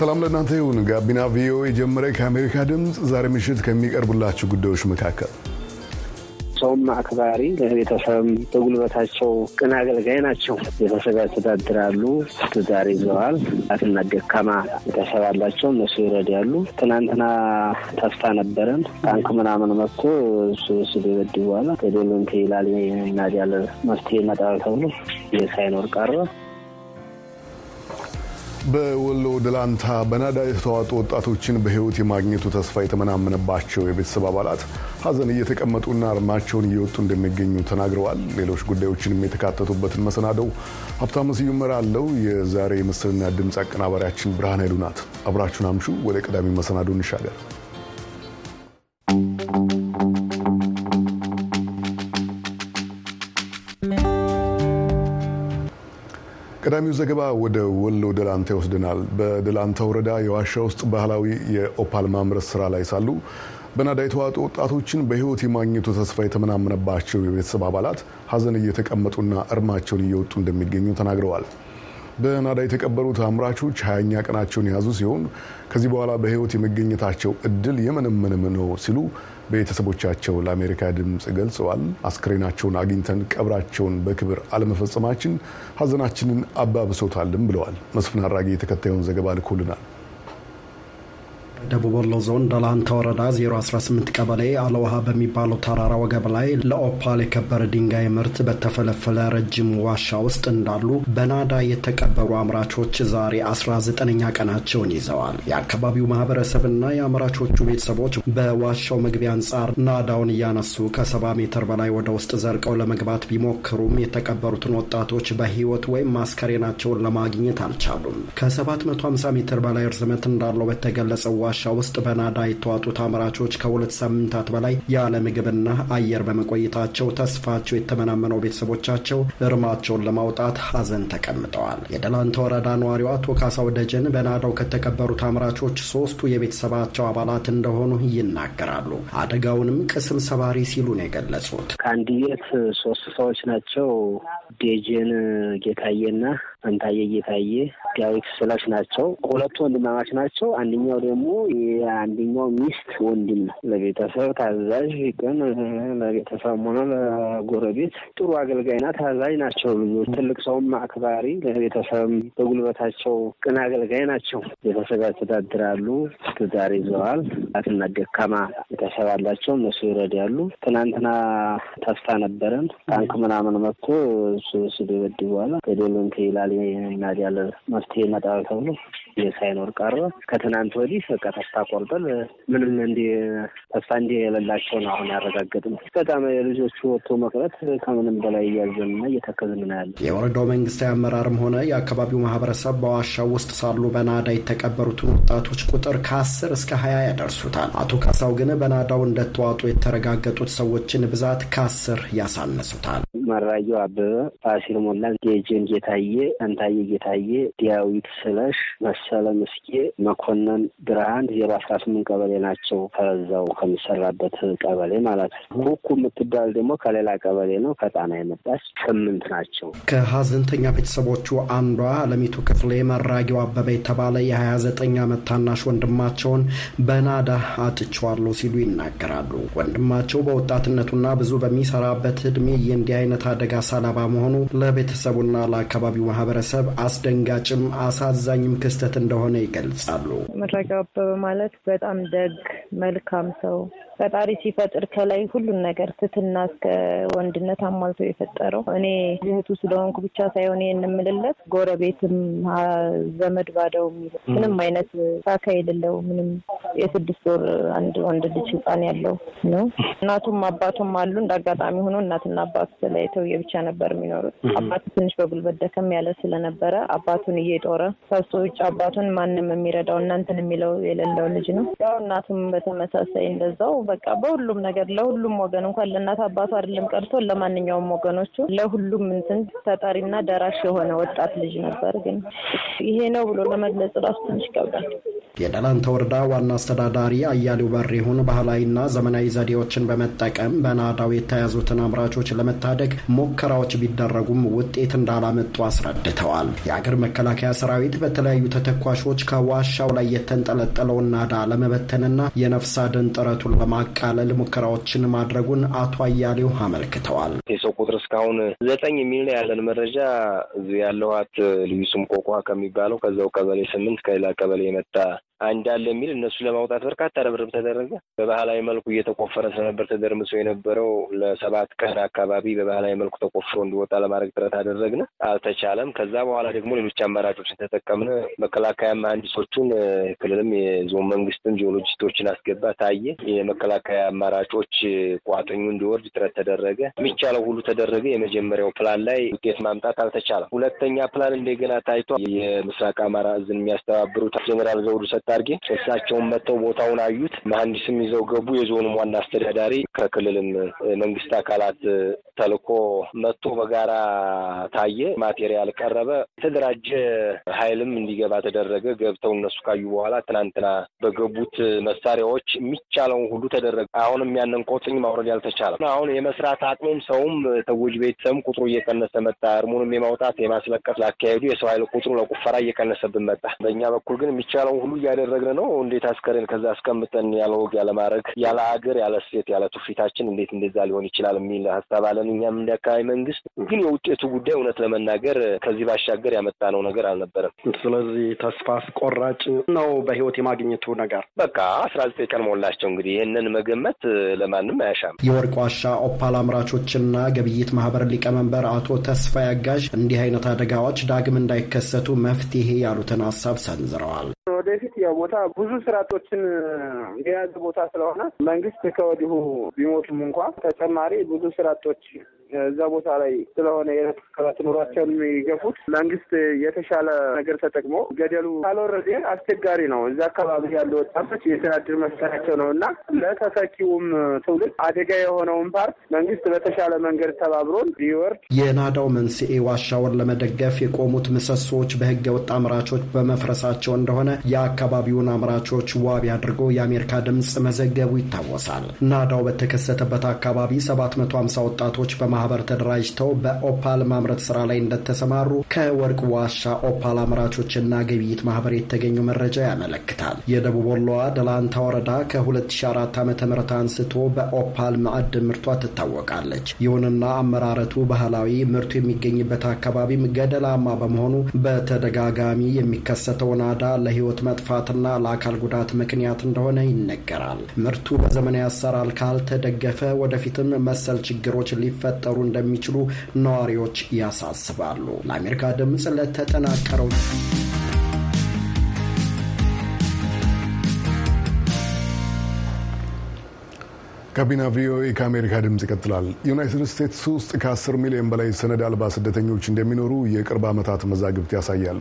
ሰላም ለእናንተ ይሁን። ጋቢና ቪኦኤ ጀመረ። ከአሜሪካ ድምፅ ዛሬ ምሽት ከሚቀርቡላችሁ ጉዳዮች መካከል ሰውም አክባሪ ለቤተሰብም በጉልበታቸው ቅን አገልጋይ ናቸው። ቤተሰብ ያስተዳድራሉ፣ ትዳር ይዘዋል። አትና ደካማ ቤተሰብ አላቸው፣ እነሱ ይረዳሉ። ትናንትና ተስፋ ነበረን ታንክ ምናምን መጥቶ እሱ ስ ደበድ በኋላ ገደሉን ይላል ናዲያለ መፍትሄ ይመጣል ተብሎ ሳይኖር ቀረ። በወሎ ደላንታ በናዳ የተዋጡ ወጣቶችን በሕይወት የማግኘቱ ተስፋ የተመናመነባቸው የቤተሰብ አባላት ሐዘን እየተቀመጡና እርማቸውን እየወጡ እንደሚገኙ ተናግረዋል። ሌሎች ጉዳዮችንም የተካተቱበትን መሰናደው ሀብታሙ ስዩም እመራለሁ። የዛሬ ምስልና ድምፅ አቀናባሪያችን ብርሃን ኃይሉ ናት። አብራችሁን አምሹ። ወደ ቀዳሚ መሰናዶ እንሻገር። ቀዳሚው ዘገባ ወደ ወሎ ደላንታ ይወስደናል። በደላንታ ወረዳ የዋሻ ውስጥ ባህላዊ የኦፓል ማምረት ስራ ላይ ሳሉ በናዳ የተዋጡ ወጣቶችን በሕይወት የማግኘቱ ተስፋ የተመናመነባቸው የቤተሰብ አባላት ሐዘን እየተቀመጡና እርማቸውን እየወጡ እንደሚገኙ ተናግረዋል። በናዳ የተቀበሩት አምራቾች ሀያኛ ቀናቸውን የያዙ ሲሆን ከዚህ በኋላ በሕይወት የመገኘታቸው እድል የመነመነም ነው ሲሉ ቤተሰቦቻቸው ለአሜሪካ ድምፅ ገልጸዋል። አስክሬናቸውን አግኝተን ቀብራቸውን በክብር አለመፈጸማችን ሐዘናችንን አባብሶታልም ብለዋል። መስፍን አራጌ የተከታዩን ዘገባ ልኮልናል። ደቡብ ወሎ ዞን ደላንታ ወረዳ 018 ቀበሌ አለውሃ በሚባለው ተራራ ወገብ ላይ ለኦፓል የከበረ ድንጋይ ምርት በተፈለፈለ ረጅም ዋሻ ውስጥ እንዳሉ በናዳ የተቀበሩ አምራቾች ዛሬ 19ኛ ቀናቸውን ይዘዋል። የአካባቢው ማህበረሰብና የአምራቾቹ ቤተሰቦች በዋሻው መግቢያ አንጻር ናዳውን እያነሱ ከ70 ሜትር በላይ ወደ ውስጥ ዘልቀው ለመግባት ቢሞክሩም የተቀበሩትን ወጣቶች በህይወት ወይም ማስከሬናቸውን ለማግኘት አልቻሉም። ከ750 ሜትር በላይ ርዝመት እንዳለው በተገለጸው ዋሻ ውስጥ በናዳ የተዋጡት አምራቾች ከሁለት ሳምንታት በላይ ያለ ምግብና አየር በመቆየታቸው ተስፋቸው የተመናመነው ቤተሰቦቻቸው እርማቸውን ለማውጣት ሀዘን ተቀምጠዋል። የደላንታ ወረዳ ነዋሪው አቶ ካሳው ደጀን በናዳው ከተቀበሩት አምራቾች ሶስቱ የቤተሰባቸው አባላት እንደሆኑ ይናገራሉ። አደጋውንም ቅስም ሰባሪ ሲሉ ነው የገለጹት። ከአንድ ቤት ሶስት ሰዎች ናቸው። ዴጀን ጌታዬና አንታየ ጌታዬ ዳዊት ስለሽ ናቸው። ሁለቱ ወንድማማች ናቸው። አንደኛው ደግሞ የአንደኛው ሚስት ወንድም ነው። ለቤተሰብ ታዛዥ ቅን፣ ለቤተሰብ ሆነ ለጎረቤት ጥሩ አገልጋይና ታዛዥ ናቸው። ልጆች ትልቅ ሰውም አክባሪ፣ ለቤተሰብ በጉልበታቸው ቅን አገልጋይ ናቸው። ቤተሰብ ያስተዳድራሉ፣ ትዳር ይዘዋል። አትና ደካማ ቤተሰብ አላቸው፣ እነሱ ይረዳሉ። ትናንትና ተስፋ ነበረን ታንክ ምናምን መጥቶ እሱ ስደበድ በኋላ ገደሉን ይላል ናዲያለ መፍትሄ ይመጣል ተብሎ ይህ ሳይኖር ቀረ። ከትናንት ወዲህ በቃ ተስፋ ቆርጠን ምንም እንዲ ተስፋ እንዲ የሌላቸው ነው አሁን ያረጋገጥን። በጣም የልጆቹ ወጥቶ መቅረት ከምንም በላይ እያዘንና እየተከዝን ነው ያለ። የወረዳው መንግስታዊ አመራርም ሆነ የአካባቢው ማህበረሰብ በዋሻው ውስጥ ሳሉ በናዳ የተቀበሩትን ወጣቶች ቁጥር ከአስር እስከ ሀያ ያደርሱታል። አቶ ካሳው ግን በናዳው እንደተዋጡ የተረጋገጡት ሰዎችን ብዛት ከአስር ያሳነሱታል። መራየው አበበ፣ ፋሲል ሞላ፣ ጌጅን ጌታዬ፣ አንታየ ጌታዬ፣ ዲያዊት ስለሽ፣ መሰለ ምስጌ፣ መኮንን ብርሃን ዜሮ አስራ ስምንት ቀበሌ ናቸው። ከዛው ከሚሰራበት ቀበሌ ማለት ነው። ኩኩ የምትባል ደግሞ ከሌላ ቀበሌ ነው። ከጣና የመጣች ስምንት ናቸው። ከሀዘንተኛ ቤተሰቦቹ አንዷ አለሚቱ ክፍሌ መራጊው አበበ የተባለ የሀያ ዘጠኝ ዓመት ታናሽ ወንድማቸውን በናዳ አጥቸዋለሁ ሲሉ ይናገራሉ። ወንድማቸው በወጣትነቱና ብዙ በሚሰራበት እድሜ የእንዲህ አይነት አደጋ ሰለባ መሆኑ ለቤተሰቡና ለአካባቢው ማህበረሰብ አስደንጋጭም አሳዛኝም ክስተት እንደሆነ ይገልጻሉ። መራጊያው አበበ ማለት በጣም ደግ መልካም ሰው ፈጣሪ ሲፈጥር ከላይ ሁሉን ነገር ትትና እስከ ወንድነት አሟልቶ የፈጠረው እኔ እህቱ ስለሆንኩ ብቻ ሳይሆን ይህን የምልለት ጎረቤትም ዘመድ ባደው ምንም አይነት ሳካ የሌለው ምንም የስድስት ወር አንድ ወንድ ልጅ ህፃን ያለው ነው። እናቱም አባቱም አሉ። እንደ አጋጣሚ ሆኖ እናትና አባቱ ተለያይተው የብቻ ነበር የሚኖሩት። አባቱ ትንሽ በጉልበት ደከም ያለ ስለነበረ አባቱን እየጦረ ከሱ ውጭ አባቱን ማንም የሚረዳው እናንትን የሚለው የሌለው ልጅ ነው። ያው እናቱም በተመሳሳይ እንደዛው በቃ በሁሉም ነገር ለሁሉም ወገን እንኳን ለእናት አባቱ አይደለም ቀርቶ ለማንኛውም ወገኖቹ ለሁሉም እንትን ተጠሪና ደራሽ የሆነ ወጣት ልጅ ነበር። ግን ይሄ ነው ብሎ ለመግለጽ ራሱ ትንሽ ይከብዳል። የደላንታ ወረዳ ዋና አስተዳዳሪ አያሌው በሪሁን ባህላዊና ዘመናዊ ዘዴዎችን በመጠቀም በናዳው የተያዙትን አምራቾች ለመታደግ ሙከራዎች ቢደረጉም ውጤት እንዳላመጡ አስረድተዋል። የአገር መከላከያ ሰራዊት በተለያዩ ተተኳሾች ከዋሻው ላይ የተንጠለጠለውን ናዳ ለመበተንና የነፍስ አድን ጥረቱን ለማቃለል ሙከራዎችን ማድረጉን አቶ አያሌው አመልክተዋል። የሰው ቁጥር እስካሁን ዘጠኝ የሚል ነው ያለን መረጃ። እዚህ ያለኋት ልዩ ስም ቆቋ ከሚባለው ከዛው ቀበሌ ስምንት ከሌላ ቀበሌ የመጣ አለ የሚል እነሱ ለማውጣት በርካታ ርብርብ ተደረገ። በባህላዊ መልኩ እየተቆፈረ ስለነበር ተደርምሶ የነበረው ለሰባት ቀን አካባቢ በባህላዊ መልኩ ተቆፍሮ እንዲወጣ ለማድረግ ጥረት አደረግን፣ አልተቻለም። ከዛ በኋላ ደግሞ ሌሎች አማራጮችን ተጠቀምን። መከላከያ መሀንዲሶቹን ክልልም የዞን መንግስትም ጂኦሎጂስቶችን አስገባ፣ ታየ። የመከላከያ አማራጮች ቋጥኙ እንዲወርድ ጥረት ተደረገ። የሚቻለው ሁሉ ተደረገ። የመጀመሪያው ፕላን ላይ ውጤት ማምጣት አልተቻለም። ሁለተኛ ፕላን እንደገና ታይቶ የምስራቅ አማራ እዝን የሚያስተባብሩት ጀኔራል ዘውዱ ሰጥአርጌ እሳቸው መጥተው ቦታውን አዩት። መሀንዲስም ይዘው ገቡ። የዞኑም ዋና አስተዳዳሪ ከክልልም መንግስት አካላት ተልኮ መጥቶ በጋራ ታየ። material ቀረበ። የተደራጀ ኃይልም እንዲገባ ተደረገ። ገብተው እነሱ ካዩ በኋላ ትናንትና በገቡት መሳሪያዎች የሚቻለውን ሁሉ ተደረገ። አሁንም ያንን ቆጥኝ ማውረድ ያልተቻለም። አሁን የመስራት አቅሙም ሰውም ተጎጂ ቤተሰብም ቁጥሩ እየቀነሰ መጣ። እርሙንም የማውጣት የማስለቀት ላካሄዱ የሰው ኃይል ቁጥሩ ለቁፈራ እየቀነሰብን መጣ። በእኛ በኩል ግን የሚቻለውን ሁሉ እያደረግን ነው። እንዴት አስከሬን ከዛ አስቀምጠን ያለ ወግ ያለ ማድረግ ያለ አገር ያለ ሴት ያለ ትውፊታችን እንዴት እንደዛ ሊሆን ይችላል የሚል ሀሳብ አለን። እኛም እንደ አካባቢ መንግስት ግን የውጤቱ ጉዳይ እውነት ለመናገር ከዚህ ባሻገር ያመጣነው ነገር አልነበረም። ስለዚህ ተስፋ አስቆራጭ ነው በህይወት የማግኘቱ ነገር። በቃ አስራ ዘጠኝ ቀን ሞላቸው እንግዲህ ይህንን መገመት ለማንም አያሻም። የወርቅ ዋሻ ኦፓል አምራቾችና ግብይት ማህበር ሊቀመንበር አቶ ተስፋ ያጋዥ እንዲህ አይነት አደጋዎች ዳግም እንዳይከሰቱ መፍትሄ ያሉትን ሀሳብ ሰንዝረዋል። ወደፊት ያው ቦታ ብዙ ስርዓቶችን የያዘ ቦታ ስለሆነ መንግስት ከወዲሁ ቢሞቱም እንኳ ተጨማሪ ብዙ ስርዓቶች እዛ ቦታ ላይ ስለሆነ ከዕለት ኑሯቸውን የሚገፉት መንግስት የተሻለ ነገር ተጠቅሞ ገደሉ ካልወረደ አስቸጋሪ ነው። እዛ አካባቢ ያሉ ወጣቶች የስራ ዕድል መፍጠራቸው ነው እና ለተተኪውም ትውልድ አደጋ የሆነውን part መንግስት በተሻለ መንገድ ተባብሮን ቢወርድ የናዳው መንስኤ ዋሻውን ለመደገፍ የቆሙት ምሰሶዎች በህገ ወጥ አምራቾች በመፍረሳቸው እንደሆነ የአካባቢውን አምራቾች ዋቢ አድርጎ የአሜሪካ ድምፅ መዘገቡ ይታወሳል። ናዳው በተከሰተበት አካባቢ 750 ወጣቶች በማህበር ተደራጅተው በኦፓል ማምረት ስራ ላይ እንደተሰማሩ ከወርቅ ዋሻ ኦፓል አምራቾችና ግብይት ማህበር የተገኘው መረጃ ያመለክታል። የደቡብ ወሎዋ ደላንታ ወረዳ ከ2004 ዓ ም አንስቶ በኦፓል ማዕድን ምርቷ ትታወቃለች። ይሁንና አመራረቱ ባህላዊ፣ ምርቱ የሚገኝበት አካባቢም ገደላማ በመሆኑ በተደጋጋሚ የሚከሰተው ናዳ ለህይወት መጥፋትና ለአካል ጉዳት ምክንያት እንደሆነ ይነገራል። ምርቱ በዘመናዊ አሰራር ካልተደገፈ ወደፊትም መሰል ችግሮች ሊፈጠሩ እንደሚችሉ ነዋሪዎች ያሳስባሉ። ለአሜሪካ ድምፅ ለተጠናቀረው ጋቢና ቪኦኤ ከአሜሪካ ድምፅ ይቀጥላል። ዩናይትድ ስቴትስ ውስጥ ከ10 ሚሊዮን በላይ ሰነድ አልባ ስደተኞች እንደሚኖሩ የቅርብ ዓመታት መዛግብት ያሳያሉ።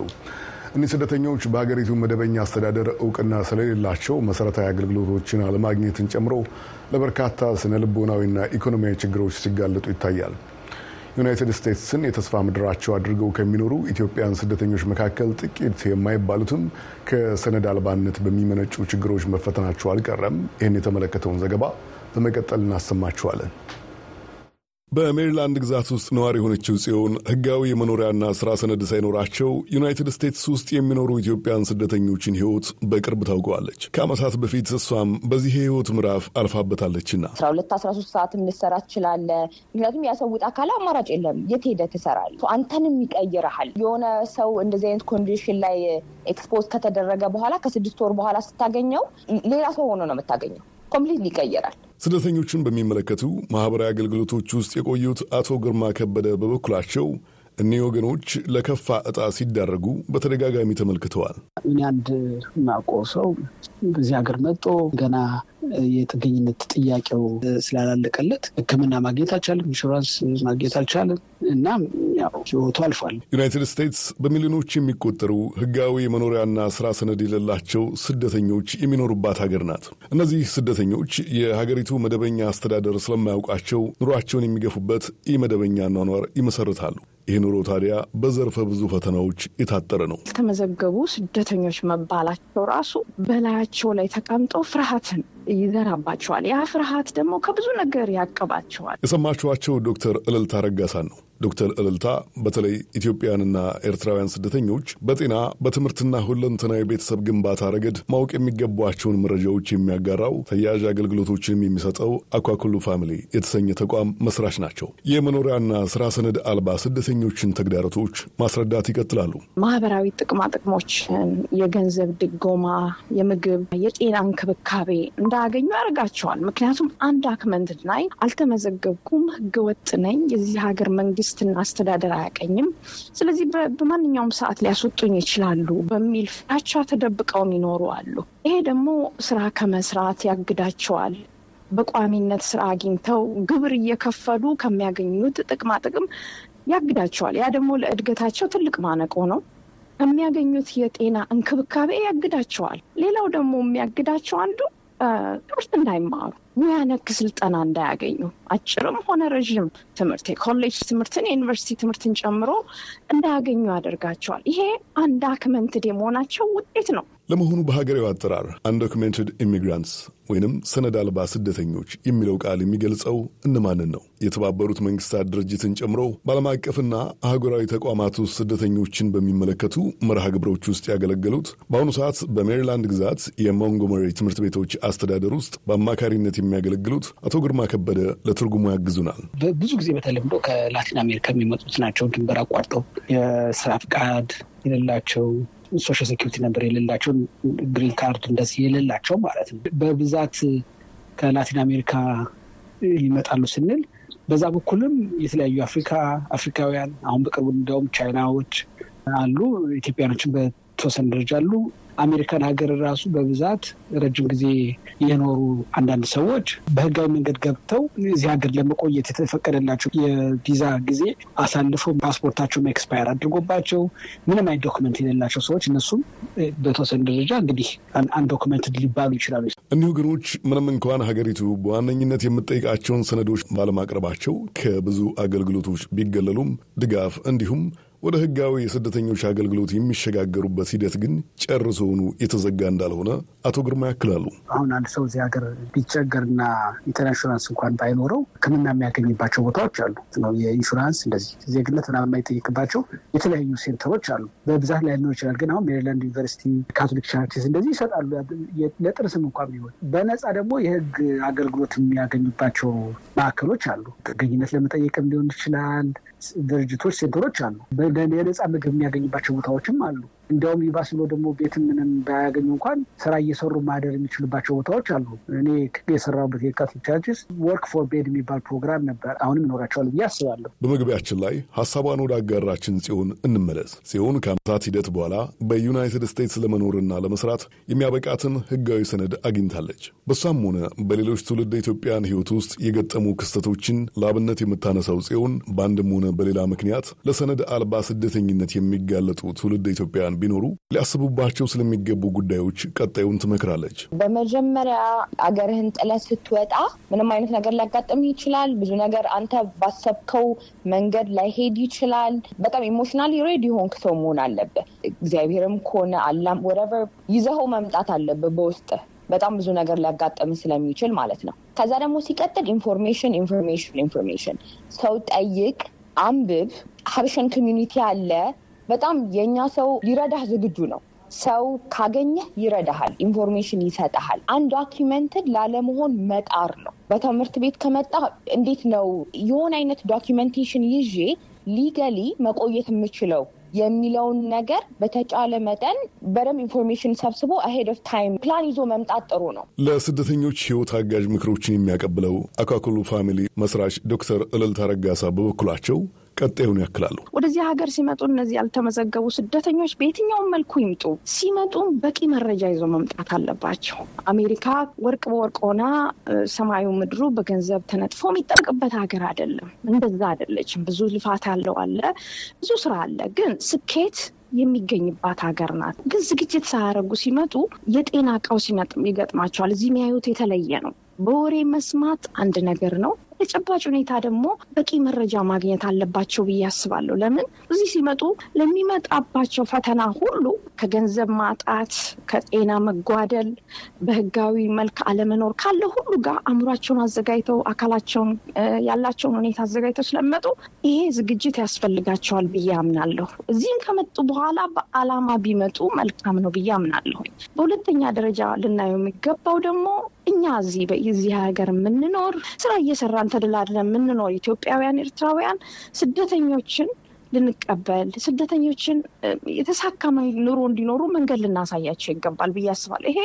እኒህ ስደተኞች በሀገሪቱ መደበኛ አስተዳደር እውቅና ስለሌላቸው መሰረታዊ አገልግሎቶችን አለማግኘትን ጨምሮ ለበርካታ ስነ ልቦናዊና ኢኮኖሚያዊ ችግሮች ሲጋለጡ ይታያል። ዩናይትድ ስቴትስን የተስፋ ምድራቸው አድርገው ከሚኖሩ ኢትዮጵያን ስደተኞች መካከል ጥቂት የማይባሉትም ከሰነድ አልባነት በሚመነጩ ችግሮች መፈተናቸው አልቀረም። ይህን የተመለከተውን ዘገባ በመቀጠል እናሰማችኋለን። በሜሪላንድ ግዛት ውስጥ ነዋሪ የሆነችው ጽዮን ሕጋዊ የመኖሪያና ስራ ሰነድ ሳይኖራቸው ዩናይትድ ስቴትስ ውስጥ የሚኖሩ ኢትዮጵያን ስደተኞችን ሕይወት በቅርብ ታውቀዋለች። ከዓመታት በፊት እሷም በዚህ የሕይወት ምዕራፍ አልፋበታለችና አስራ ሁለት አስራ ሶስት ሰዓትም ልትሰራ ትችላለህ። ምክንያቱም ያሰውጥ አካል አማራጭ የለም። የት ሄደህ ትሰራለህ? አንተንም ይቀይረሃል። የሆነ ሰው እንደዚህ አይነት condition ላይ expose ከተደረገ በኋላ ከስድስት ወር በኋላ ስታገኘው ሌላ ሰው ሆኖ ነው የምታገኘው። complete ይቀየራል። ስደተኞችን በሚመለከቱ ማህበራዊ አገልግሎቶች ውስጥ የቆዩት አቶ ግርማ ከበደ በበኩላቸው እኒህ ወገኖች ለከፋ እጣ ሲዳረጉ በተደጋጋሚ ተመልክተዋል። እኔ አንድ ማውቀው ሰው በዚህ ሀገር መጥቶ ገና የጥገኝነት ጥያቄው ስላላለቀለት ሕክምና ማግኘት አልቻለም፣ ኢንሹራንስ ማግኘት አልቻለም እና ያው ህይወቱ አልፏል። ዩናይትድ ስቴትስ በሚሊዮኖች የሚቆጠሩ ህጋዊ የመኖሪያና ስራ ሰነድ የሌላቸው ስደተኞች የሚኖሩባት ሀገር ናት። እነዚህ ስደተኞች የሀገሪቱ መደበኛ አስተዳደር ስለማያውቃቸው ኑሯቸውን የሚገፉበት ኢመደበኛ ኗኗር ይመሰርታሉ። ይህ ኑሮ ታዲያ በዘርፈ ብዙ ፈተናዎች የታጠረ ነው። ያልተመዘገቡ ስደተኞች መባላቸው ራሱ በላያቸው ላይ ተቀምጦ ፍርሃትን ይዘራባቸዋል። ያ ፍርሃት ደግሞ ከብዙ ነገር ያቅባቸዋል። የሰማችኋቸው ዶክተር እልልታ ረጋሳን ነው። ዶክተር እልልታ በተለይ ኢትዮጵያውያንና ኤርትራውያን ስደተኞች በጤና በትምህርትና ሁለንተናዊ ቤተሰብ ግንባታ ረገድ ማወቅ የሚገቧቸውን መረጃዎች የሚያጋራው ተያያዥ አገልግሎቶችንም የሚሰጠው አኳኩሉ ፋሚሊ የተሰኘ ተቋም መስራች ናቸው። የመኖሪያና ስራ ሰነድ አልባ ስደተኞችን ተግዳሮቶች ማስረዳት ይቀጥላሉ። ማህበራዊ ጥቅማ ጥቅሞችን፣ የገንዘብ ድጎማ፣ የምግብ፣ የጤና እንክብካቤ እንዳያገኙ ያደርጋቸዋል። ምክንያቱም አንድ አክመንት ላይ አልተመዘገብኩም፣ ህገወጥ ነኝ፣ የዚህ ሀገር መንግስት መንግስትና አስተዳደር አያቀኝም፣ ስለዚህ በማንኛውም ሰዓት ሊያስወጡኝ ይችላሉ በሚል ፍራቻ ተደብቀው የሚኖሩ አሉ። ይሄ ደግሞ ስራ ከመስራት ያግዳቸዋል። በቋሚነት ስራ አግኝተው ግብር እየከፈሉ ከሚያገኙት ጥቅማ ጥቅም ያግዳቸዋል። ያ ደግሞ ለእድገታቸው ትልቅ ማነቆ ነው። ከሚያገኙት የጤና እንክብካቤ ያግዳቸዋል። ሌላው ደግሞ የሚያግዳቸው አንዱ ትምህርት እንዳይማሩ ሙያ ነክ ስልጠና እንዳያገኙ አጭርም ሆነ ረዥም ትምህርት የኮሌጅ ትምህርትን የዩኒቨርሲቲ ትምህርትን ጨምሮ እንዳያገኙ ያደርጋቸዋል። ይሄ አንዳክመንትድ የመሆናቸው ውጤት ነው። ለመሆኑ በሀገሬው አጠራር undocumented immigrants ወይንም ሰነድ አልባ ስደተኞች የሚለው ቃል የሚገልጸው እነማንን ነው? የተባበሩት መንግስታት ድርጅትን ጨምሮ በዓለም አቀፍና አህጉራዊ ተቋማት ውስጥ ስደተኞችን በሚመለከቱ መርሃ ግብሮች ውስጥ ያገለገሉት በአሁኑ ሰዓት በሜሪላንድ ግዛት የሞንጎመሪ ትምህርት ቤቶች አስተዳደር ውስጥ በአማካሪነት የሚያገለግሉት አቶ ግርማ ከበደ ለትርጉሙ ያግዙናል። ብዙ ጊዜ በተለምዶ ከላቲን አሜሪካ የሚመጡት ናቸው። ድንበር አቋርጠው የስራ ፍቃድ የሌላቸው social security number የሌላቸው green card እንደዚህ የሌላቸው ማለት ነው። በብዛት ከላቲን አሜሪካ ይመጣሉ ስንል በዛ በኩልም የተለያዩ አፍሪካ አፍሪካውያን አሁን በቅርቡ እንዲያውም ቻይናዎች አሉ፣ ኢትዮጵያኖችን በተወሰነ ደረጃ አሉ። አሜሪካን ሀገር ራሱ በብዛት ረጅም ጊዜ የኖሩ አንዳንድ ሰዎች በህጋዊ መንገድ ገብተው እዚህ ሀገር ለመቆየት የተፈቀደላቸው የቪዛ ጊዜ አሳልፈው ፓስፖርታቸውም expire አድርጎባቸው ምንም አይነት document የሌላቸው ሰዎች እነሱም በተወሰነ ደረጃ እንግዲህ undocumented ሊባሉ ይችላሉ። እኒህ ወገኖች ምንም እንኳን ሀገሪቱ በዋነኝነት የምትጠይቃቸውን ሰነዶች ባለማቅረባቸው ከብዙ አገልግሎቶች ቢገለሉም ድጋፍ እንዲሁም ወደ ህጋዊ የስደተኞች አገልግሎት የሚሸጋገሩበት ሂደት ግን ጨርሶውኑ የተዘጋ እንዳልሆነ አቶ ግርማ ያክላሉ። አሁን አንድ ሰው እዚህ ሀገር ቢቸገርና ኢንሹራንስ እንኳን ባይኖረው ሕክምና የሚያገኝባቸው ቦታዎች አሉ ነው የኢንሹራንስ እንደዚህ ዜግነት ምናምን የማይጠይቅባቸው የተለያዩ center ኦች አሉ። በብዛት ላይ ሊኖር ይችላል። ግን አሁን ሜሪላንድ ዩኒቨርሲቲ፣ Catholic Charities እንደዚህ ይሰጣሉ። ለጥርስም እንኳን ቢሆን በነፃ ደግሞ የህግ አገልግሎት የሚያገኙባቸው ማዕከሎች አሉ። ጥገኝነት ለመጠየቅም ሊሆን ይችላል። ድርጅቶች፣ center ኦች አሉ። የነፃ ምግብ የሚያገኝባቸው ቦታዎችም አሉ። እንዲያውም ይባስ ብሎ ደግሞ ቤትም ምንም ባያገኙ እንኳን ስራ እየሰሩ ማደር የሚችሉባቸው ቦታዎች አሉ። እኔ የሰራሁበት የ Catholic Charities work for bed የሚባል ፕሮግራም ነበር። አሁንም ይኖራቸዋል ብዬ አስባለሁ። በመግቢያችን ላይ ሀሳቧን ወደ አጋራችን ጽዮን እንመለስ። ጽዮን ከዓመታት ሂደት በኋላ በዩናይትድ ስቴትስ ለመኖርና ለመስራት የሚያበቃትን ህጋዊ ሰነድ አግኝታለች። በሷም ሆነ በሌሎች ትውልደ ኢትዮጵያውያን ህይወት ውስጥ የገጠሙ ክስተቶችን ለአብነት የምታነሳው ጽዮን በአንድም ሆነ በሌላ ምክንያት ለሰነድ አልባ ስደተኝነት የሚጋለጡ ትውልደ ኢትዮጵያውያን ቢኖሩ ሊያስቡባቸው ስለሚገቡ ጉዳዮች ቀጣዩን ትመክራለች። በመጀመሪያ አገርህን ጥለህ ስትወጣ ምንም አይነት ነገር ሊያጋጥም ይችላል። ብዙ ነገር አንተ ባሰብከው መንገድ ላይሄድ ይችላል። በጣም emotionally ready የሆንክ ሰው መሆን አለብህ። እግዚአብሔርም ከሆነ አላህም whatever ይዘኸው መምጣት አለብህ በውስጥ በጣም ብዙ ነገር ሊያጋጥም ስለሚችል ማለት ነው። ከዛ ደግሞ ሲቀጥል information information information ሰው ጠይቅ፣ አንብብ። ሀበሻን community አለ በጣም የእኛ ሰው ሊረዳህ ዝግጁ ነው። ሰው ካገኘህ ይረዳሃል፣ information ይሰጠሃል። undocumented ላለመሆን መጣር ነው። በትምህርት ቤት ከመጣ እንዴት ነው የሆነ አይነት documentation ይዤ legally መቆየት የምችለው የሚለውን ነገር በተቻለ መጠን በደንብ information ሰብስቦ ahead of time plan ይዞ መምጣት ጥሩ ነው። ለስደተኞች ሕይወት አጋዥ ምክሮችን የሚያቀብለው አካክሉ ፋሚሊ መስራች ዶክተር እልልታ ረጋሳ በበኩላቸው ቀጣዩን ያክላሉ። ወደዚህ ሀገር ሲመጡ እነዚህ ያልተመዘገቡ ስደተኞች በየትኛውም መልኩ ይምጡ፣ ሲመጡም በቂ መረጃ ይዞ መምጣት አለባቸው። አሜሪካ ወርቅ በወርቅ ሆና ሰማዩ ምድሩ በገንዘብ ተነጥፎ የሚጠብቅበት ሀገር አይደለም። እንደዛ አይደለችም። ብዙ ልፋት ያለው አለ፣ ብዙ ስራ አለ። ግን ስኬት የሚገኝባት ሀገር ናት። ግን ዝግጅት ሳያደርጉ ሲመጡ የጤና ቀውስ ይገጥማቸዋል። እዚህ የሚያዩት የተለየ ነው። በወሬ መስማት አንድ ነገር ነው። ተጨባጭ ሁኔታ ደግሞ በቂ መረጃ ማግኘት አለባቸው ብዬ አስባለሁ። ለምን እዚህ ሲመጡ ለሚመጣባቸው ፈተና ሁሉ ከገንዘብ ማጣት፣ ከጤና መጓደል፣ በህጋዊ መልክ አለመኖር ካለ ሁሉ ጋር አእምሯቸውን አዘጋጅተው አካላቸውን ያላቸውን ሁኔታ አዘጋጅተው ስለሚመጡ ይሄ ዝግጅት ያስፈልጋቸዋል ብዬ አምናለሁ። እዚህም ከመጡ በኋላ በዓላማ ቢመጡ መልካም ነው ብዬ አምናለሁ። በሁለተኛ ደረጃ ልናየው የሚገባው ደግሞ እኛ እዚህ በዚህ ሀገር የምንኖር ስራ እየሰራን ተደላድለን የምንኖር ኢትዮጵያውያን፣ ኤርትራውያን ስደተኞችን ልንቀበል ስደተኞችን የተሳካ ኑሮ እንዲኖሩ መንገድ ልናሳያቸው ይገባል ብዬ አስባለሁ። ይሄ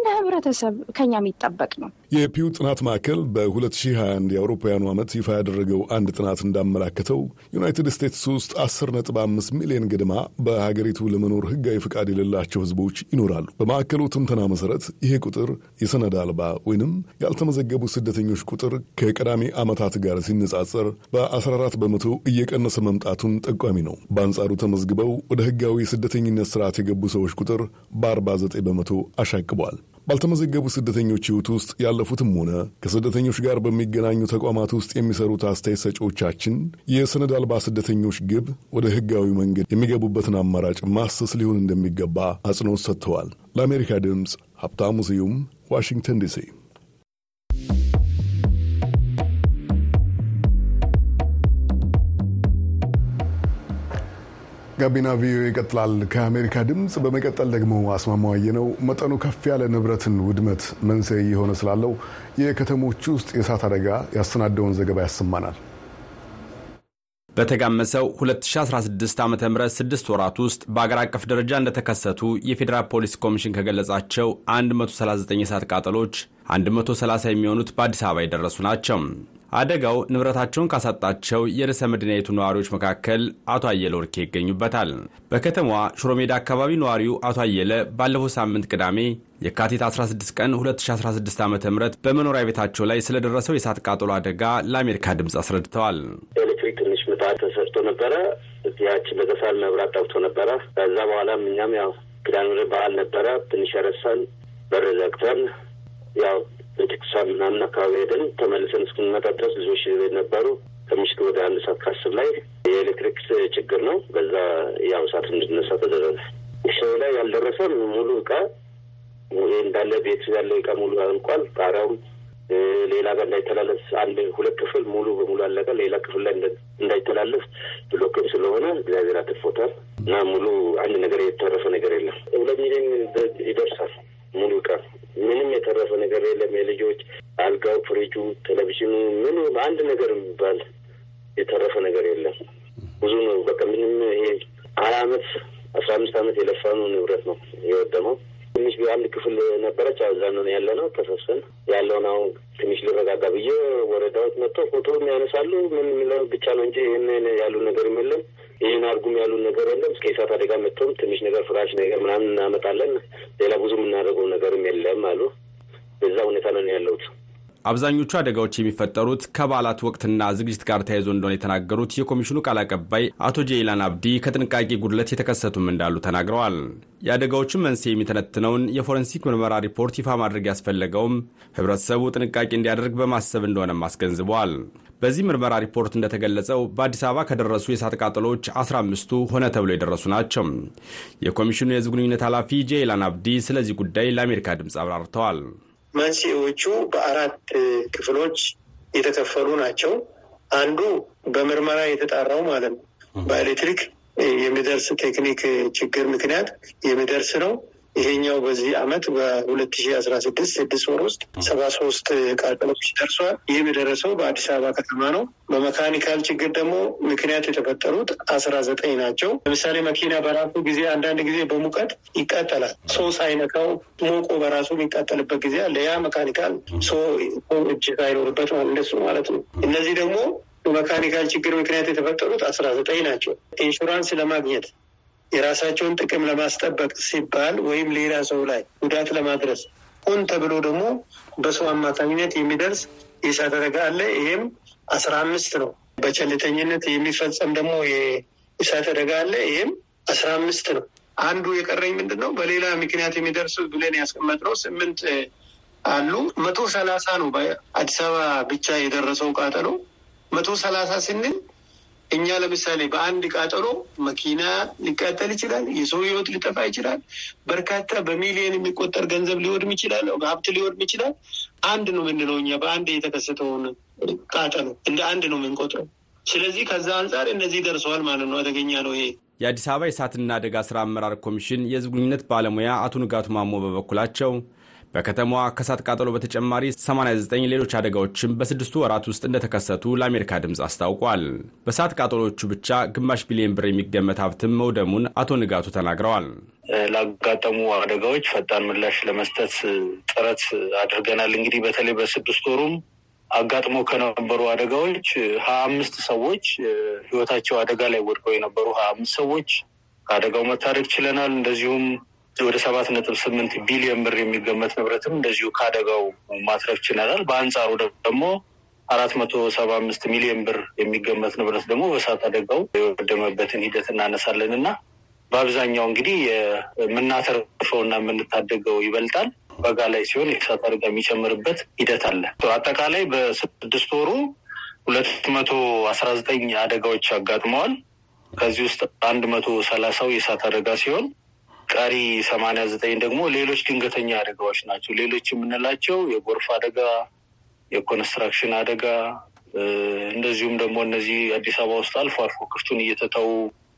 እንደ ህብረተሰብ ከኛ የሚጠበቅ ነው። የፒው ጥናት ማዕከል በ2021 የአውሮፓውያኑ ዓመት ይፋ ያደረገው አንድ ጥናት እንዳመላከተው ዩናይትድ ስቴትስ ውስጥ 10.5 ሚሊዮን ገድማ በሀገሪቱ ለመኖር ህጋዊ ፍቃድ የሌላቸው ህዝቦች ይኖራሉ። በማዕከሉ ትንተና መሰረት ይሄ ቁጥር የሰነድ አልባ ወይንም ያልተመዘገቡ ስደተኞች ቁጥር ከቀዳሚ ዓመታት ጋር ሲነጻጸር በ14 በመቶ እየቀነሰ መምጣቱን ጠቋሚ ነው። በአንጻሩ ተመዝግበው ወደ ህጋዊ ስደተኝነት ስርዓት የገቡ ሰዎች ቁጥር በ49 በመቶ አሻቅቧል። ባልተመዘገቡ ስደተኞች ህይወት ውስጥ ያለፉትም ሆነ ከስደተኞች ጋር በሚገናኙ ተቋማት ውስጥ የሚሰሩት አስተያየት ሰጪዎቻችን የሰነድ አልባ ስደተኞች ግብ ወደ ህጋዊ መንገድ የሚገቡበትን አማራጭ ማሰስ ሊሆን እንደሚገባ አጽንኦት ሰጥተዋል። ለአሜሪካ ድምፅ ሀብታሙ ስዩም ዋሽንግተን ዲሲ። ጋቢና ቪኦኤ ይቀጥላል። ከአሜሪካ ድምፅ በመቀጠል ደግሞ አስማማዋየ ነው። መጠኑ ከፍ ያለ ንብረትን ውድመት መንስኤ የሆነ ስላለው የከተሞች ውስጥ የእሳት አደጋ ያሰናደውን ዘገባ ያሰማናል። በተጋመሰው 2016 ዓ ም ስድስት ወራት ውስጥ በአገር አቀፍ ደረጃ እንደተከሰቱ የፌዴራል ፖሊስ ኮሚሽን ከገለጻቸው 139 የእሳት ቃጠሎች 130 የሚሆኑት በአዲስ አበባ የደረሱ ናቸው። አደጋው ንብረታቸውን ካሳጣቸው የርዕሰ መዲናይቱ ነዋሪዎች መካከል አቶ አየለ ወርኬ ይገኙበታል። በከተማዋ ሽሮሜዳ አካባቢ ነዋሪው አቶ አየለ ባለፈው ሳምንት ቅዳሜ የካቲት 16 ቀን 2016 ዓ ም በመኖሪያ ቤታቸው ላይ ስለደረሰው የእሳት ቃጠሎ አደጋ ለአሜሪካ ድምፅ አስረድተዋል። ኤሌክትሪክ ትንሽ ምጣድ ተሰርቶ ነበረ። ያችን በተሳል መብራት ጠብቶ ነበረ። ከዛ በኋላም እኛም ያው ክዳን በዓል ነበረ። ትንሽ ያረሳን በር ዘግተን ያው ቤተክርስቲያን ምናምን አካባቢ ሄደን ተመልሰን እስክንመጣ ድረስ ልጆች ነበሩ። ከምሽቱ ወደ አንድ ሰዓት ከአስር ላይ የኤሌክትሪክ ችግር ነው። በዛ ያው እሳት እንድነሳ ተደረገ። ሰው ላይ ያልደረሰ ሙሉ እቃ እንዳለ ቤት ያለው እቃ ሙሉ አልቋል። ጣሪያውም ሌላ ጋር እንዳይተላለፍ አንድ ሁለት ክፍል ሙሉ በሙሉ አለቀ። ሌላ ክፍል ላይ እንዳይተላለፍ ብሎክም ስለሆነ እግዚአብሔር አትርፎታል እና ሙሉ አንድ ነገር የተረፈ ነገር የለም። ሁለት ሚሊዮን ይደርሳል ሙሉ እቃ ምንም የተረፈ ነገር የለም። የልጆች አልጋው፣ ፍሪጁ፣ ቴሌቪዥኑ ምኑ አንድ ነገር የሚባል የተረፈ ነገር የለም። ብዙ ነው። በቃ ምንም ይሄ ሀያ አመት አስራ አምስት አመት የለፋኑ ንብረት ነው የወደመው። ትንሽ አንድ ክፍል ነበረች። እዛ ነው ያለ ነው ተሰብሰን ያለውን አሁን ትንሽ ሊረጋጋ ብዬ ወረዳዎች መጥተው ፎቶ ያነሳሉ። ምን የሚለው ብቻ ነው እንጂ ይህን ያሉ ነገርም የለም። ይህን አርጉም ያሉ ነገር የለም። እስከ እሳት አደጋ መጥቶም ትንሽ ነገር ፍራሽ ነገር ምናምን እናመጣለን። ሌላ ብዙ የምናደርገው ነገርም የለም አሉ። በዛ ሁኔታ ነው ያለሁት። አብዛኞቹ አደጋዎች የሚፈጠሩት ከበዓላት ወቅትና ዝግጅት ጋር ተያይዞ እንደሆነ የተናገሩት የኮሚሽኑ ቃል አቀባይ አቶ ጄይላን አብዲ ከጥንቃቄ ጉድለት የተከሰቱም እንዳሉ ተናግረዋል። የአደጋዎቹን መንስኤ የሚተነትነውን የፎረንሲክ ምርመራ ሪፖርት ይፋ ማድረግ ያስፈለገውም ሕብረተሰቡ ጥንቃቄ እንዲያደርግ በማሰብ እንደሆነም አስገንዝበዋል። በዚህ ምርመራ ሪፖርት እንደተገለጸው በአዲስ አበባ ከደረሱ የእሳት ቃጠሎች 15ቱ ሆነ ተብሎ የደረሱ ናቸው። የኮሚሽኑ የሕዝብ ግንኙነት ኃላፊ ጄይላን አብዲ ስለዚህ ጉዳይ ለአሜሪካ ድምፅ አብራርተዋል። መንስኤዎቹ በአራት ክፍሎች የተከፈሉ ናቸው። አንዱ በምርመራ የተጣራው ማለት ነው። በኤሌክትሪክ የሚደርስ ቴክኒክ ችግር ምክንያት የሚደርስ ነው። ይሄኛው በዚህ አመት በሁለት ሺ አስራ ስድስት ስድስት ወር ውስጥ ሰባ ሶስት ቃጠሎች ደርሷል። ይህም የደረሰው በአዲስ አበባ ከተማ ነው። በመካኒካል ችግር ደግሞ ምክንያት የተፈጠሩት አስራ ዘጠኝ ናቸው። ለምሳሌ መኪና በራሱ ጊዜ አንዳንድ ጊዜ በሙቀት ይቃጠላል። ሰው ሳይነካው ሞቆ በራሱ የሚቃጠልበት ጊዜ አለ። ያ mechanical ሰው እጅ ሳይኖርበት እንደሱ ማለት ነው። እነዚህ ደግሞ በ mechanical ችግር ምክንያት የተፈጠሩት አስራ ዘጠኝ ናቸው። ኢንሹራንስ ለማግኘት የራሳቸውን ጥቅም ለማስጠበቅ ሲባል ወይም ሌላ ሰው ላይ ጉዳት ለማድረስ ሆን ተብሎ ደግሞ በሰው አማካኝነት የሚደርስ የእሳት አደጋ አለ። ይሄም አስራ አምስት ነው። በቸልተኝነት የሚፈጸም ደግሞ የእሳት አደጋ አለ። ይሄም አስራ አምስት ነው። አንዱ የቀረኝ ምንድን ነው? በሌላ ምክንያት የሚደርሱ ብለን ያስቀመጥነው ስምንት አሉ። መቶ ሰላሳ ነው በአዲስ አበባ ብቻ የደረሰው ቃጠሎ መቶ ሰላሳ ስንል እኛ ለምሳሌ በአንድ ቃጠሎ መኪና ሊቃጠል ይችላል። የሰው ሕይወት ሊጠፋ ይችላል። በርካታ በሚሊዮን የሚቆጠር ገንዘብ ሊወድም ይችላል። ሀብት ሊወድም ይችላል። አንድ ነው የምንለው እኛ በአንድ የተከሰተውን ቃጠሎ እንደ አንድ ነው የምንቆጥረው። ስለዚህ ከዛ አንጻር እነዚህ ደርሰዋል ማለት ነው። አደገኛ ነው ይሄ። የአዲስ አበባ የእሳትና አደጋ ስራ አመራር ኮሚሽን የህዝብ ግንኙነት ባለሙያ አቶ ንጋቱ ማሞ በበኩላቸው በከተማዋ ከእሳት ቃጠሎ በተጨማሪ 89 ሌሎች አደጋዎችም በስድስቱ ወራት ውስጥ እንደተከሰቱ ለአሜሪካ ድምፅ አስታውቋል። በእሳት ቃጠሎቹ ብቻ ግማሽ ቢሊዮን ብር የሚገመት ሀብትም መውደሙን አቶ ንጋቱ ተናግረዋል። ላጋጠሙ አደጋዎች ፈጣን ምላሽ ለመስጠት ጥረት አድርገናል። እንግዲህ በተለይ በስድስት ወሩም አጋጥሞ ከነበሩ አደጋዎች ሀያ አምስት ሰዎች ህይወታቸው አደጋ ላይ ወድቀው የነበሩ ሀያ አምስት ሰዎች ከአደጋው መታደግ ችለናል። እንደዚሁም ወደ ሰባት ነጥብ ስምንት ቢሊዮን ብር የሚገመት ንብረትም እንደዚሁ ከአደጋው ማትረፍ ችለናል። በአንጻሩ ደግሞ አራት መቶ ሰባ አምስት ሚሊዮን ብር የሚገመት ንብረት ደግሞ በእሳት አደጋው የወደመበትን ሂደት እናነሳለን እና በአብዛኛው እንግዲህ የምናተርፈው እና የምንታደገው ይበልጣል። በጋ ላይ ሲሆን የእሳት አደጋ የሚጨምርበት ሂደት አለ። አጠቃላይ በስድስት ወሩ ሁለት መቶ አስራ ዘጠኝ አደጋዎች አጋጥመዋል። ከዚህ ውስጥ አንድ መቶ ሰላሳው የእሳት አደጋ ሲሆን ቀሪ ሰማንያ ዘጠኝ ደግሞ ሌሎች ድንገተኛ አደጋዎች ናቸው። ሌሎች የምንላቸው የጎርፍ አደጋ፣ የኮንስትራክሽን አደጋ እንደዚሁም ደግሞ እነዚህ አዲስ አበባ ውስጥ አልፎ አልፎ ክፍቱን እየተተው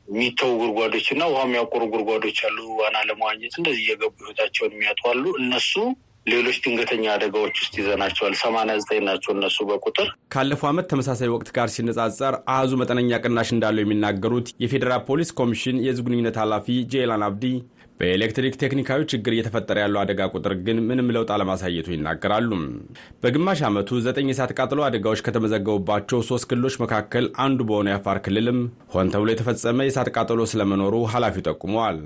የሚተው ጉድጓዶች እና ውሃ የሚያቆሩ ጉድጓዶች አሉ። ዋና ለመዋኘት እንደዚህ እየገቡ ህይወታቸውን የሚያጡ አሉ። እነሱ ሌሎች ድንገተኛ አደጋዎች ውስጥ ይዘናቸዋል። ሰማንያ ዘጠኝ ናቸው እነሱ በቁጥር ካለፈው ዓመት ተመሳሳይ ወቅት ጋር ሲነጻጸር አሃዙ መጠነኛ ቅናሽ እንዳለው የሚናገሩት የፌዴራል ፖሊስ ኮሚሽን የህዝብ ግንኙነት ኃላፊ ጄላን አብዲ በኤሌክትሪክ ቴክኒካዊ ችግር እየተፈጠረ ያለው አደጋ ቁጥር ግን ምንም ለውጥ አለማሳየቱ ይናገራሉ። በግማሽ ዓመቱ ዘጠኝ የእሳት ቃጠሎ አደጋዎች ከተመዘገቡባቸው ሶስት ክልሎች መካከል አንዱ በሆነ የአፋር ክልልም ሆን ተብሎ የተፈጸመ የእሳት ቃጠሎ ስለመኖሩ ኃላፊው ጠቁመዋል።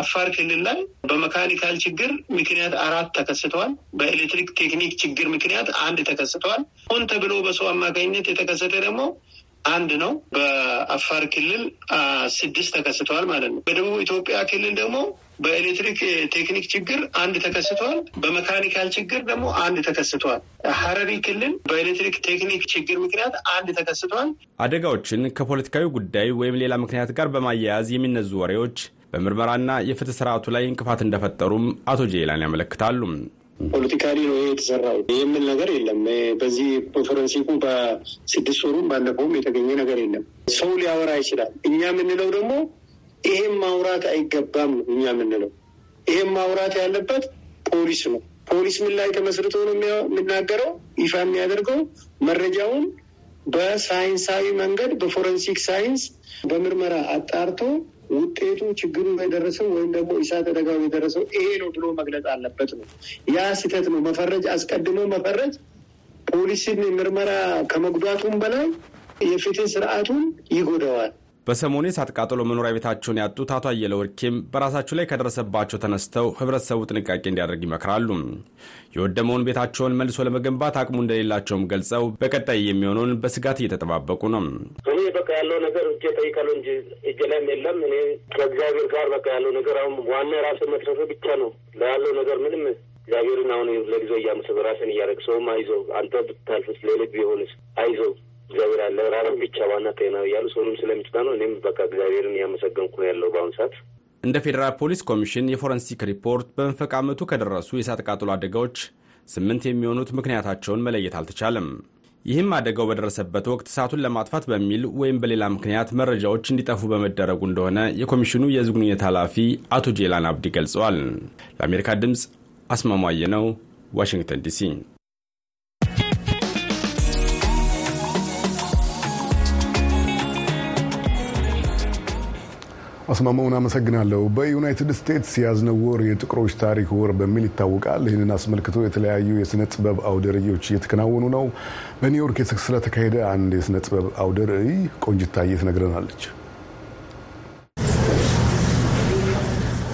አፋር ክልል ላይ በ mechanical ችግር ምክንያት አራት ተከስተዋል። በኤሌክትሪክ ቴክኒክ ችግር ምክንያት አንድ ተከስተዋል። ሆን ተብሎ በሰው አማካኝነት የተከሰተ ደግሞ አንድ ነው። በአፋር ክልል ስድስት ተከስተዋል ማለት ነው። በደቡብ ኢትዮጵያ ክልል ደግሞ በኤሌክትሪክ ቴክኒክ ችግር አንድ ተከስተዋል። በ mechanical ችግር ደግሞ አንድ ተከስተዋል። ሀረሪ ክልል በኤሌክትሪክ ቴክኒክ ችግር ምክንያት አንድ ተከስተዋል። አደጋዎችን ከፖለቲካዊ ጉዳይ ወይም ሌላ ምክንያት ጋር በማያያዝ የሚነዙ ወሬዎች በምርመራና የፍትህ ስርዓቱ ላይ እንቅፋት እንደፈጠሩም አቶ ጄላን ያመለክታሉ። ፖለቲካሊ ነው ይሄ የተሰራው የሚል ነገር የለም። በዚህ ፎረንሲኩ በስድስት ወሩም ባለፈውም የተገኘ ነገር የለም። ሰው ሊያወራ ይችላል። እኛ የምንለው ደግሞ ይሄም ማውራት አይገባም ነው እኛ የምንለው። ይሄም ማውራት ያለበት ፖሊስ ነው። ፖሊስ ምን ላይ ተመስርቶ ነው የሚናገረው? ይፋ የሚያደርገው መረጃውን በሳይንሳዊ መንገድ በፎረንሲክ ሳይንስ በምርመራ አጣርቶ ውጤቱ ችግሩ የደረሰው ወይም ደግሞ እሳት አደጋው የደረሰው ይሄ ነው ብሎ መግለጽ አለበት ነው። ያ ስህተት ነው። መፈረጅ አስቀድሞ መፈረጅ ፖሊስን ምርመራ ከመጉዳቱም በላይ የፍትህ ስርዓቱን ይጎዳዋል። በሰሞኑ የእሳት ቃጠሎ መኖሪያ ቤታቸውን ያጡት አቶ አየለ ወርኬም በራሳቸው ላይ ከደረሰባቸው ተነስተው ህብረተሰቡ ጥንቃቄ እንዲያደርግ ይመክራሉ። የወደመውን ቤታቸውን መልሶ ለመገንባት አቅሙ እንደሌላቸውም ገልጸው በቀጣይ የሚሆነውን በስጋት እየተጠባበቁ ነው። እኔ በቃ ያለው ነገር እጄ ጠይቃለሁ እንጂ እጄ ላይም የለም። እኔ ከእግዚአብሔር ጋር በቃ ያለው ነገር አሁን ዋና ራስ መትረፍ ብቻ ነው። ለያለው ነገር ምንም እግዚአብሔርን አሁን ለጊዜው እያመሰብ ራስን እያደረግ ሰውም አይዞህ አንተ ብታልፍስ ሌሎች ቢሆንስ አይዞህ እግዚአብሔር አለ ራበን ብቻ ዋና ጤና እያሉ ሰውንም ስለሚጭና ነው። እኔም በቃ እግዚአብሔርን እያመሰገንኩ ነው ያለው በአሁኑ ሰዓት። እንደ ፌዴራል ፖሊስ ኮሚሽን የፎረንሲክ ሪፖርት በመንፈቅ ዓመቱ ከደረሱ የእሳት ቃጠሎ አደጋዎች ስምንት የሚሆኑት ምክንያታቸውን መለየት አልተቻለም። ይህም አደጋው በደረሰበት ወቅት እሳቱን ለማጥፋት በሚል ወይም በሌላ ምክንያት መረጃዎች እንዲጠፉ በመደረጉ እንደሆነ የኮሚሽኑ የሕዝብ ግንኙነት ኃላፊ አቶ ጄላን አብዲ ገልጸዋል። ለአሜሪካ ድምፅ አስማማየ ነው፣ ዋሽንግተን ዲሲ። አስማማውን አመሰግናለሁ። በዩናይትድ ስቴትስ የያዝነው ወር የጥቁሮች ታሪክ ወር በሚል ይታወቃል። ይህንን አስመልክቶ የተለያዩ የስነ ጥበብ አውደ ርዕዮች እየተከናወኑ ነው። በኒውዮርክ ስለተካሄደ አንድ የስነ ጥበብ አውደ ርዕይ ቆንጂት ታዬ ትነግረናለች።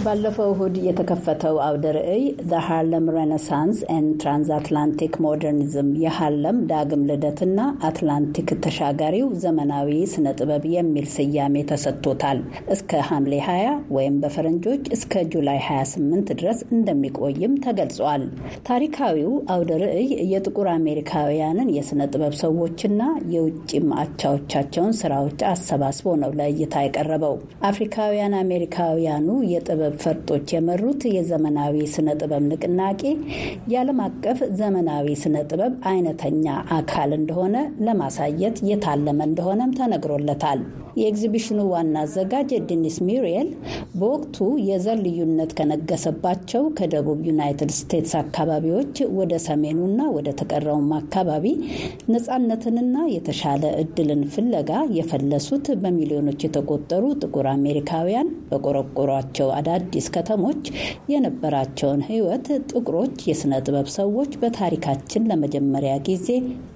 ባለፈው እሁድ የተከፈተው አውደ ርዕይ The Harlem Renaissance and Transatlantic Modernism የሃርለም ዳግም ልደትና አትላንቲክ ተሻጋሪው ዘመናዊ ስነ ጥበብ የሚል ስያሜ ተሰጥቶታል። እስከ ሐምሌ 20 ወይም በፈረንጆች እስከ ጁላይ 28 ድረስ እንደሚቆይም ተገልጿል። ታሪካዊው አውደ ርዕይ የጥቁር አሜሪካውያንን የስነ ጥበብ ሰዎችና የውጭም አቻዎቻቸውን ስራዎች አሰባስቦ ነው ለእይታ የቀረበው። አፍሪካውያን አሜሪካውያኑ የጥበብ ፈርጦች የመሩት የዘመናዊ ስነ ጥበብ ንቅናቄ የዓለም አቀፍ ዘመናዊ ስነ ጥበብ አይነተኛ አካል እንደሆነ ለማሳየት የታለመ እንደሆነም ተነግሮለታል። የኤግዚቢሽኑ ዋና አዘጋጅ ዲኒስ ሚሪየል በወቅቱ የዘር ልዩነት ከነገሰባቸው ከደቡብ ዩናይትድ ስቴትስ አካባቢዎች ወደ ሰሜኑና ወደ ተቀረውም አካባቢ ነፃነትንና የተሻለ እድልን ፍለጋ የፈለሱት በሚሊዮኖች የተቆጠሩ ጥቁር አሜሪካውያን በቆረቆሯቸው አዳዲስ ከተሞች የነበራቸውን ሕይወት ጥቁሮች የሥነ ጥበብ ሰዎች በታሪካችን ለመጀመሪያ ጊዜ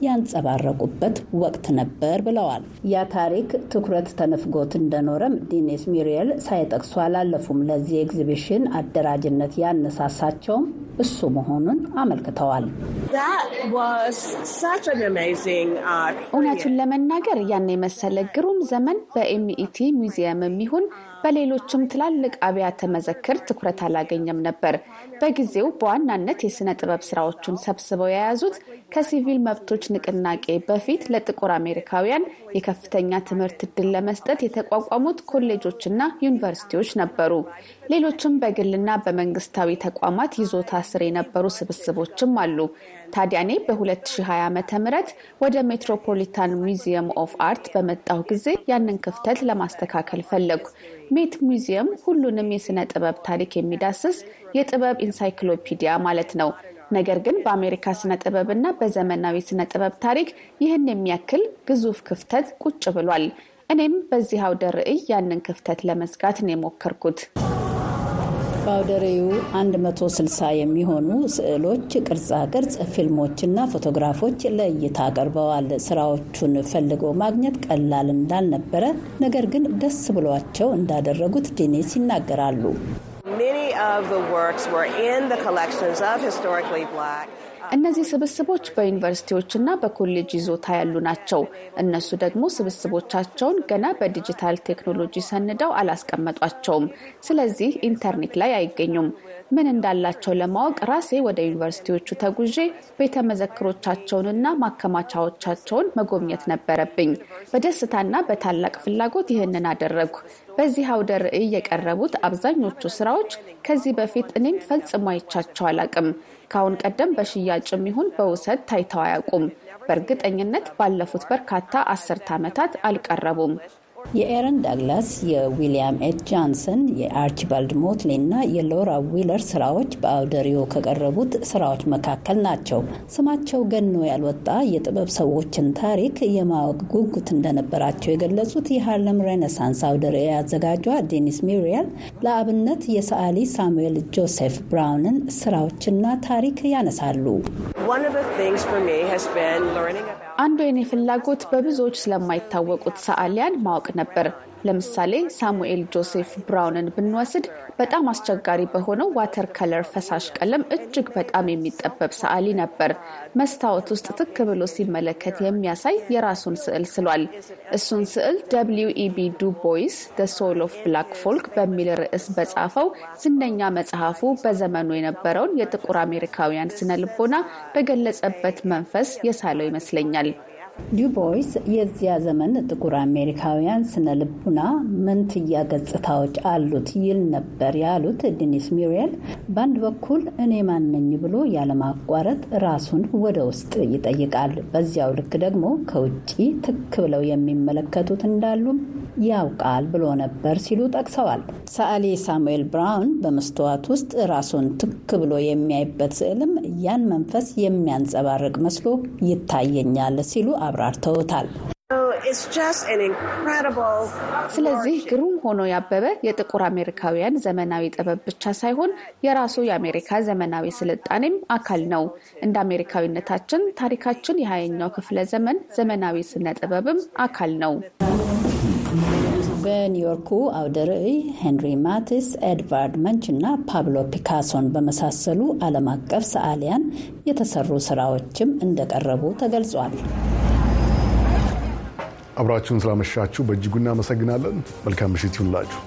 ያንጸባረቁበት ወቅት ነበር ብለዋል። ያ ታሪክ ትኩረት ተነፍጎት እንደኖረም ዲኒስ ሙሬል ሳይጠቅሱ አላለፉም። ለዚህ ኤግዚቢሽን አደራጅነት ያነሳሳቸውም እሱ መሆኑን አመልክተዋል። እውነቱን ለመናገር ያን የመሰለ ግሩም ዘመን በ MET ሙዚየም ይሁን በሌሎችም ትላልቅ አብያተ መዘክር ትኩረት አላገኘም ነበር። በጊዜው በዋናነት የሥነ ጥበብ ስራዎቹን ሰብስበው የያዙት ከሲቪል መብቶች ንቅናቄ በፊት ለጥቁር አሜሪካውያን የከፍተኛ ትምህርት ዕድል ለመስጠት የተቋቋሙት ኮሌጆችና ዩኒቨርሲቲዎች ነበሩ። ሌሎችም በግልና በመንግስታዊ ተቋማት ይዞታ ስር የነበሩ ስብስቦችም አሉ። ታዲያ እኔ በ2020 ዓ ም ወደ Metropolitan Museum of Art በመጣሁ ጊዜ ያንን ክፍተት ለማስተካከል ፈለጉ። ሜት ሙዚየም ሁሉንም የሥነ ጥበብ ታሪክ የሚዳስስ የጥበብ ኢንሳይክሎፒዲያ ማለት ነው። ነገር ግን በአሜሪካ ስነ ጥበብ እና በዘመናዊ ስነ ጥበብ ታሪክ ይህን የሚያክል ግዙፍ ክፍተት ቁጭ ብሏል። እኔም በዚህ አውደ ርዕይ ያንን ክፍተት ለመዝጋት ነው የሞከርኩት። ርዕዩ 160 የሚሆኑ ስዕሎች፣ ቅርጻ ቅርጽ፣ ፊልሞችና ፎቶግራፎች ለእይታ ቀርበዋል። ስራዎቹን ፈልገው ማግኘት ቀላል እንዳልነበረ፣ ነገር ግን ደስ ብሏቸው እንዳደረጉት ዲኔስ ይናገራሉ። እነዚህ ስብስቦች በዩኒቨርሲቲዎችና በኮሌጅ ይዞታ ያሉ ናቸው። እነሱ ደግሞ ስብስቦቻቸውን ገና በዲጂታል ቴክኖሎጂ ሰንደው አላስቀመጧቸውም። ስለዚህ ኢንተርኔት ላይ አይገኙም። ምን እንዳላቸው ለማወቅ ራሴ ወደ ዩኒቨርሲቲዎቹ ተጉዤ ቤተ መዘክሮቻቸውንና ማከማቻዎቻቸውን መጎብኘት ነበረብኝ። በደስታና በታላቅ ፍላጎት ይህንን አደረግኩ። በዚህ አውደ ርዕይ የቀረቡት አብዛኞቹ ስራዎች ከዚህ በፊት እኔም ፈጽሞ አይቻቸው አላቅም። ከአሁን ቀደም በሽያጭም ይሁን በውሰት ታይተው አያውቁም። በእርግጠኝነት ባለፉት በርካታ አስርተ ዓመታት አልቀረቡም። የኤረን ዳግላስ፣ የዊሊያም ኤች ጆንሰን፣ የአርቺባልድ ሞትሌ እና የሎራ ዊለር ስራዎች በአውደ ርዕዩ ከቀረቡት ስራዎች መካከል ናቸው። ስማቸው ገኖ ያልወጣ የጥበብ ሰዎችን ታሪክ የማወቅ ጉጉት እንደነበራቸው የገለጹት የሃርለም ሬኔሳንስ አውደ ርዕይ አዘጋጇ ዴኒስ ሚሪያል ለአብነት የሰዓሊ ሳሙኤል ጆሴፍ ብራውንን ስራዎችና ታሪክ ያነሳሉ። አንዱ የኔ ፍላጎት በብዙዎች ስለማይታወቁት ሰዓሊያን ማወቅ ነበር። ለምሳሌ ሳሙኤል ጆሴፍ ብራውንን ብንወስድ በጣም አስቸጋሪ በሆነው water color ፈሳሽ ቀለም እጅግ በጣም የሚጠበብ ሰዓሊ ነበር። መስታወት ውስጥ ትክ ብሎ ሲመለከት የሚያሳይ የራሱን ስዕል ስሏል። እሱን ስዕል ደብሊው ኢቢ ዱ ቦይስ The Soul of Black Folk በሚል ርዕስ በጻፈው ዝነኛ መጽሐፉ በዘመኑ የነበረውን የጥቁር አሜሪካውያን ስነ ልቦና በገለጸበት መንፈስ የሳለው ይመስለኛል። ዱቦይስ የዚያ ዘመን ጥቁር አሜሪካውያን ስነ ልቡና መንትያ ገጽታዎች አሉት ይል ነበር ያሉት ዴኒስ ሚሪያል፣ በአንድ በኩል እኔ ማነኝ ብሎ ያለማቋረጥ ራሱን ወደ ውስጥ ይጠይቃል። በዚያው ልክ ደግሞ ከውጭ ትክ ብለው የሚመለከቱት እንዳሉም ያውቃል ብሎ ነበር ሲሉ ጠቅሰዋል። ሰዓሊ ሳሙኤል ብራውን በመስተዋት ውስጥ ራሱን ትክ ብሎ የሚያይበት ስዕልም ያን መንፈስ የሚያንጸባርቅ መስሎ ይታየኛል ሲሉ አብራርተውታል። ስለዚህ ግሩም ሆኖ ያበበ የጥቁር አሜሪካውያን ዘመናዊ ጥበብ ብቻ ሳይሆን የራሱ የአሜሪካ ዘመናዊ ስልጣኔም አካል ነው። እንደ አሜሪካዊነታችን ታሪካችን የሀያኛው ክፍለ ዘመን ዘመናዊ ስነ ጥበብም አካል ነው። በኒውዮርኩ አውደ ርዕይ ሄንሪ ማቲስ፣ ኤድቫርድ መንች እና ፓብሎ ፒካሶን በመሳሰሉ ዓለም አቀፍ ሰዓሊያን የተሰሩ ስራዎችም እንደቀረቡ ተገልጿል። አብራችሁን ስላመሻችሁ በእጅጉ እናመሰግናለን። መልካም ምሽት ይሁንላችሁ።